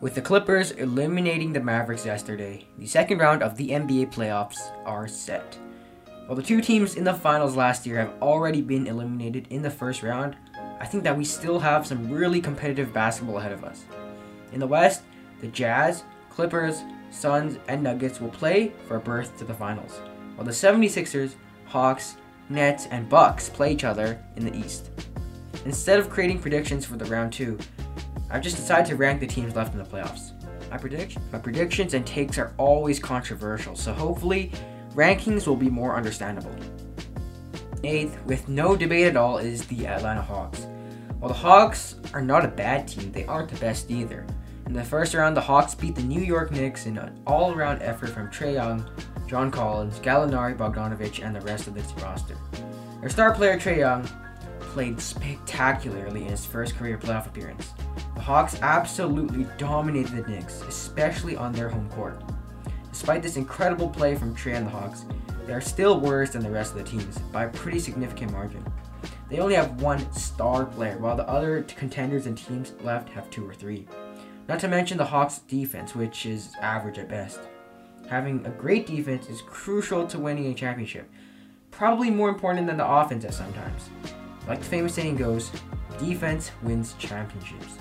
With the Clippers eliminating the Mavericks yesterday, the second round of the NBA playoffs are set. While the two teams in the finals last year have already been eliminated in the first round, I think that we still have some really competitive basketball ahead of us. In the West, the Jazz, Clippers, Suns, and Nuggets will play for a berth to the finals, while the 76ers, Hawks, Nets, and Bucks play each other in the East. Instead of creating predictions for the round 2, I've just decided to rank the teams left in the playoffs. My, my predictions and takes are always controversial, so hopefully, rankings will be more understandable. Eighth, with no debate at all, is the Atlanta Hawks. While the Hawks are not a bad team, they aren't the best either. In the first round, the Hawks beat the New York Knicks in an all around effort from Trae Young, John Collins, Gallinari Bogdanovic, and the rest of this roster. Their star player, Trae Young, played spectacularly in his first career playoff appearance. The Hawks absolutely dominated the Knicks, especially on their home court. Despite this incredible play from Trae and the Hawks, they are still worse than the rest of the teams by a pretty significant margin. They only have one star player, while the other contenders and teams left have two or three. Not to mention the Hawks' defense, which is average at best. Having a great defense is crucial to winning a championship, probably more important than the offense at sometimes. Like the famous saying goes, defense wins championships.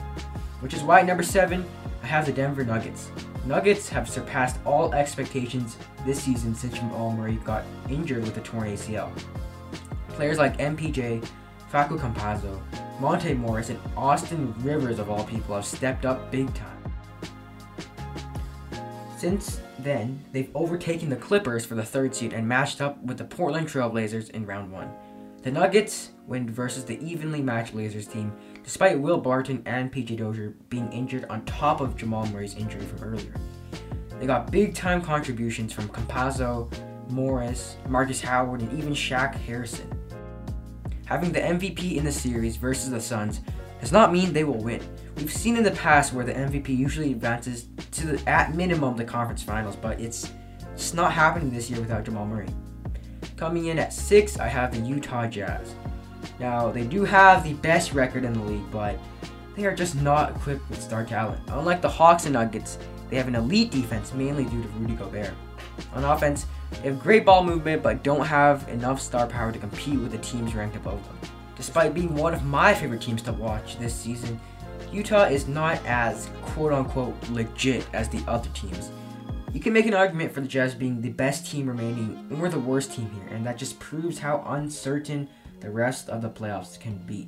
Which is why number seven, I have the Denver Nuggets. Nuggets have surpassed all expectations this season since Jamal Murray got injured with a torn ACL. Players like MPJ, Facu Campazzo, Monte Morris, and Austin Rivers of all people have stepped up big time. Since then, they've overtaken the Clippers for the third seed and matched up with the Portland Trailblazers in round one. The Nuggets win versus the evenly matched Blazers team, despite Will Barton and PJ Dozier being injured on top of Jamal Murray's injury from earlier. They got big time contributions from Campazzo, Morris, Markus Howard, and even Shaq Harrison. Having the MVP in the series versus the Suns does not mean they will win. We've seen in the past where the MVP usually advances to the, at minimum the conference finals, but it's just not happening this year without Jamal Murray. Coming in at six, I have the Utah Jazz. Now, they do have the best record in the league, but they are just not equipped with star talent. Unlike the Hawks and Nuggets, they have an elite defense mainly due to Rudy Gobert. On offense, they have great ball movement but don't have enough star power to compete with the teams ranked above them. Despite being one of my favorite teams to watch this season, Utah is not as quote unquote legit as the other teams. You can make an argument for the Jazz being the best team remaining or the worst team here, and that just proves how uncertain the rest of the playoffs can be.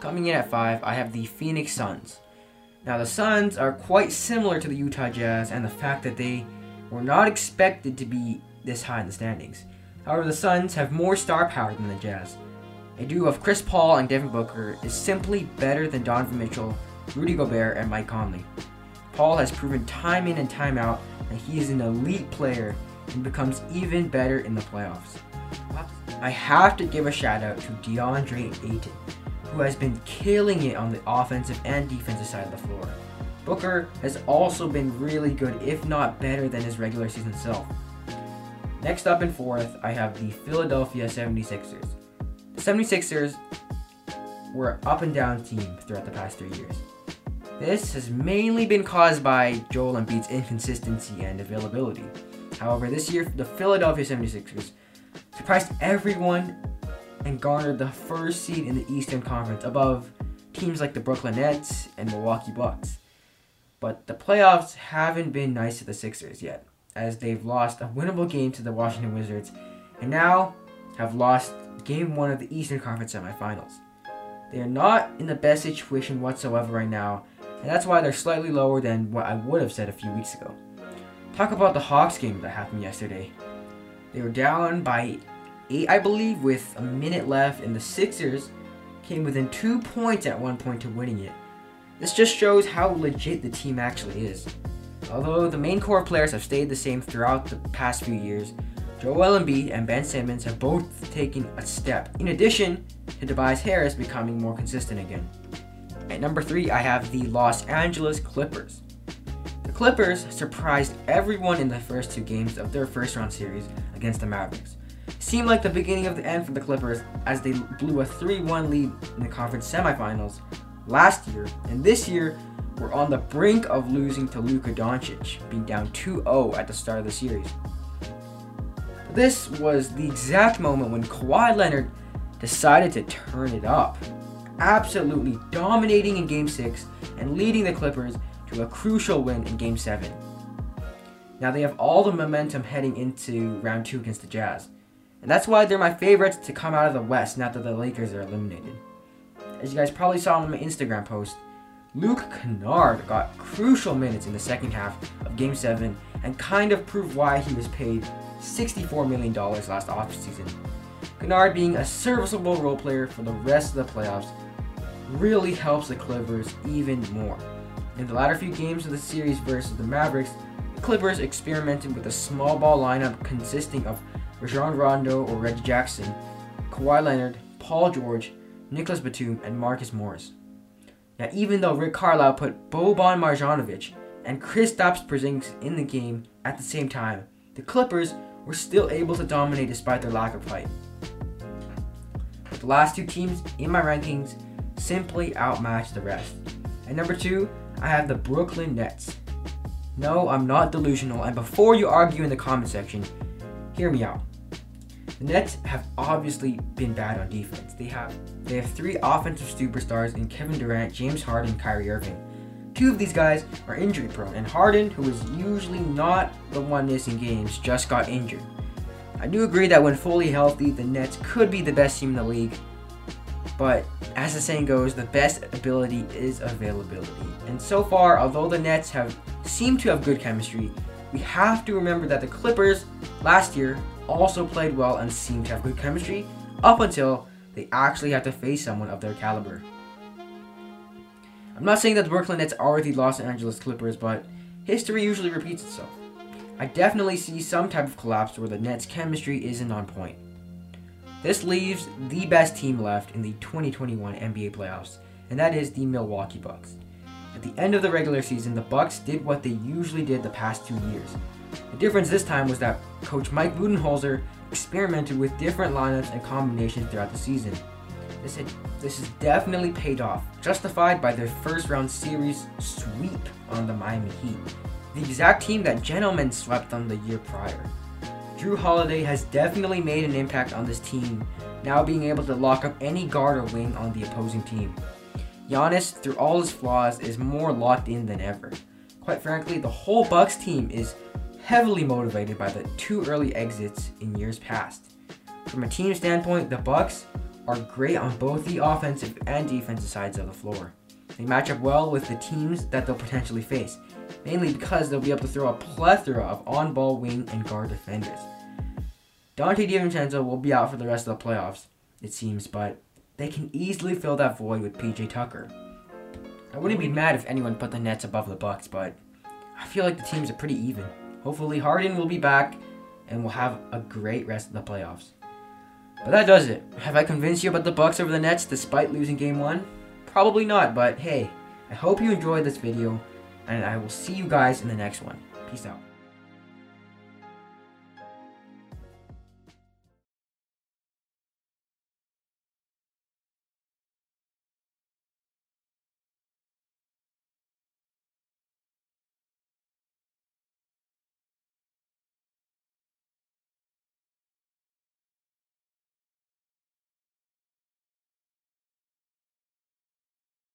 Coming in at 5, I have the Phoenix Suns. Now, the Suns are quite similar to the Utah Jazz, and the fact that they were not expected to be this high in the standings. However, the Suns have more star power than the Jazz. A duo of Chris Paul and Devin Booker is simply better than Donovan Mitchell, Rudy Gobert, and Mike Conley. Paul has proven time in and time out that he is an elite player and becomes even better in the playoffs. I have to give a shout out to DeAndre Ayton, who has been killing it on the offensive and defensive side of the floor. Booker has also been really good, if not better than his regular season self. Next up in fourth, I have the Philadelphia 76ers. The 76ers were an up and down team throughout the past three years. This has mainly been caused by Joel Embiid's inconsistency and availability. However, this year, the Philadelphia 76ers surprised everyone and garnered the first seed in the Eastern Conference above teams like the Brooklyn Nets and Milwaukee Bucks. But the playoffs haven't been nice to the Sixers yet, as they've lost a winnable game to the Washington Wizards and now have lost game one of the Eastern Conference semifinals. They are not in the best situation whatsoever right now, and that's why they're slightly lower than what I would have said a few weeks ago. Talk about the Hawks game that happened yesterday. They were down by eight, I believe, with a minute left, and the Sixers came within two points at one point to winning it. This just shows how legit the team actually is. Although the main core players have stayed the same throughout the past few years, Joel Embiid and Ben Simmons have both taken a step, in addition to Tobias Harris becoming more consistent again. At number three, I have the Los Angeles Clippers. The Clippers surprised everyone in the first two games of their first round series against the Mavericks. Seemed like the beginning of the end for the Clippers as they blew a 3 1 lead in the conference semifinals last year, and this year were on the brink of losing to Luka Doncic, being down 2-0 at the start of the series. This was the exact moment when Kawhi Leonard decided to turn it up, absolutely dominating in Game 6 and leading the Clippers a crucial win in Game 7. Now they have all the momentum heading into round 2 against the Jazz. And that's why they're my favorites to come out of the West now that the Lakers are eliminated. As you guys probably saw on my Instagram post, Luke Kennard got crucial minutes in the second half of Game 7 and kind of proved why he was paid $64 million last offseason. Kennard being a serviceable role player for the rest of the playoffs really helps the Clippers even more. In the latter few games of the series versus the Mavericks, the Clippers experimented with a small ball lineup consisting of Rajon Rondo or Reggie Jackson, Kawhi Leonard, Paul George, Nicolas Batum, and Marcus Morris. Now, even though Rick Carlisle put Boban Marjanovic and Kristaps Porzingis in the game at the same time, the Clippers were still able to dominate despite their lack of height. The last two teams in my rankings simply outmatched the rest. At number two, I have the Brooklyn Nets. No, I'm not delusional, and before you argue in the comment section, hear me out. The Nets have obviously been bad on defense. They have they have three offensive superstars in Kevin Durant, James Harden, and Kyrie Irving. Two of these guys are injury prone, and Harden, who is usually not the one missing games, just got injured. I do agree that when fully healthy, the Nets could be the best team in the league, but as the saying goes, the best ability is availability. And so far, although the Nets have seemed to have good chemistry, we have to remember that the Clippers last year also played well and seemed to have good chemistry up until they actually had to face someone of their caliber. I'm not saying that the Brooklyn Nets are the Los Angeles Clippers, but history usually repeats itself. I definitely see some type of collapse where the Nets' chemistry isn't on point. This leaves the best team left in the 2021 NBA playoffs, and that is the Milwaukee Bucks. At the end of the regular season, the Bucks did what they usually did the past two years. The difference this time was that coach Mike Budenholzer experimented with different lineups and combinations throughout the season. This, had, this has definitely paid off, justified by their first round series sweep on the Miami Heat, the exact team that gentlemen swept them the year prior. Jrue Holiday has definitely made an impact on this team, now being able to lock up any guard or wing on the opposing team. Giannis, through all his flaws, is more locked in than ever. Quite frankly, the whole Bucks team is heavily motivated by the two early exits in years past. From a team standpoint, the Bucks are great on both the offensive and defensive sides of the floor. They match up well with the teams that they'll potentially face, mainly because they'll be able to throw a plethora of on-ball wing and guard defenders. Donte DiVincenzo will be out for the rest of the playoffs, it seems, but they can easily fill that void with PJ Tucker. I wouldn't be mad if anyone put the Nets above the Bucks, but I feel like the teams are pretty even. Hopefully Harden will be back and we'll have a great rest of the playoffs. But that does it. Have I convinced you about the Bucks over the Nets despite losing game 1? Probably not, but hey, I hope you enjoyed this video and I will see you guys in the next one. Peace out.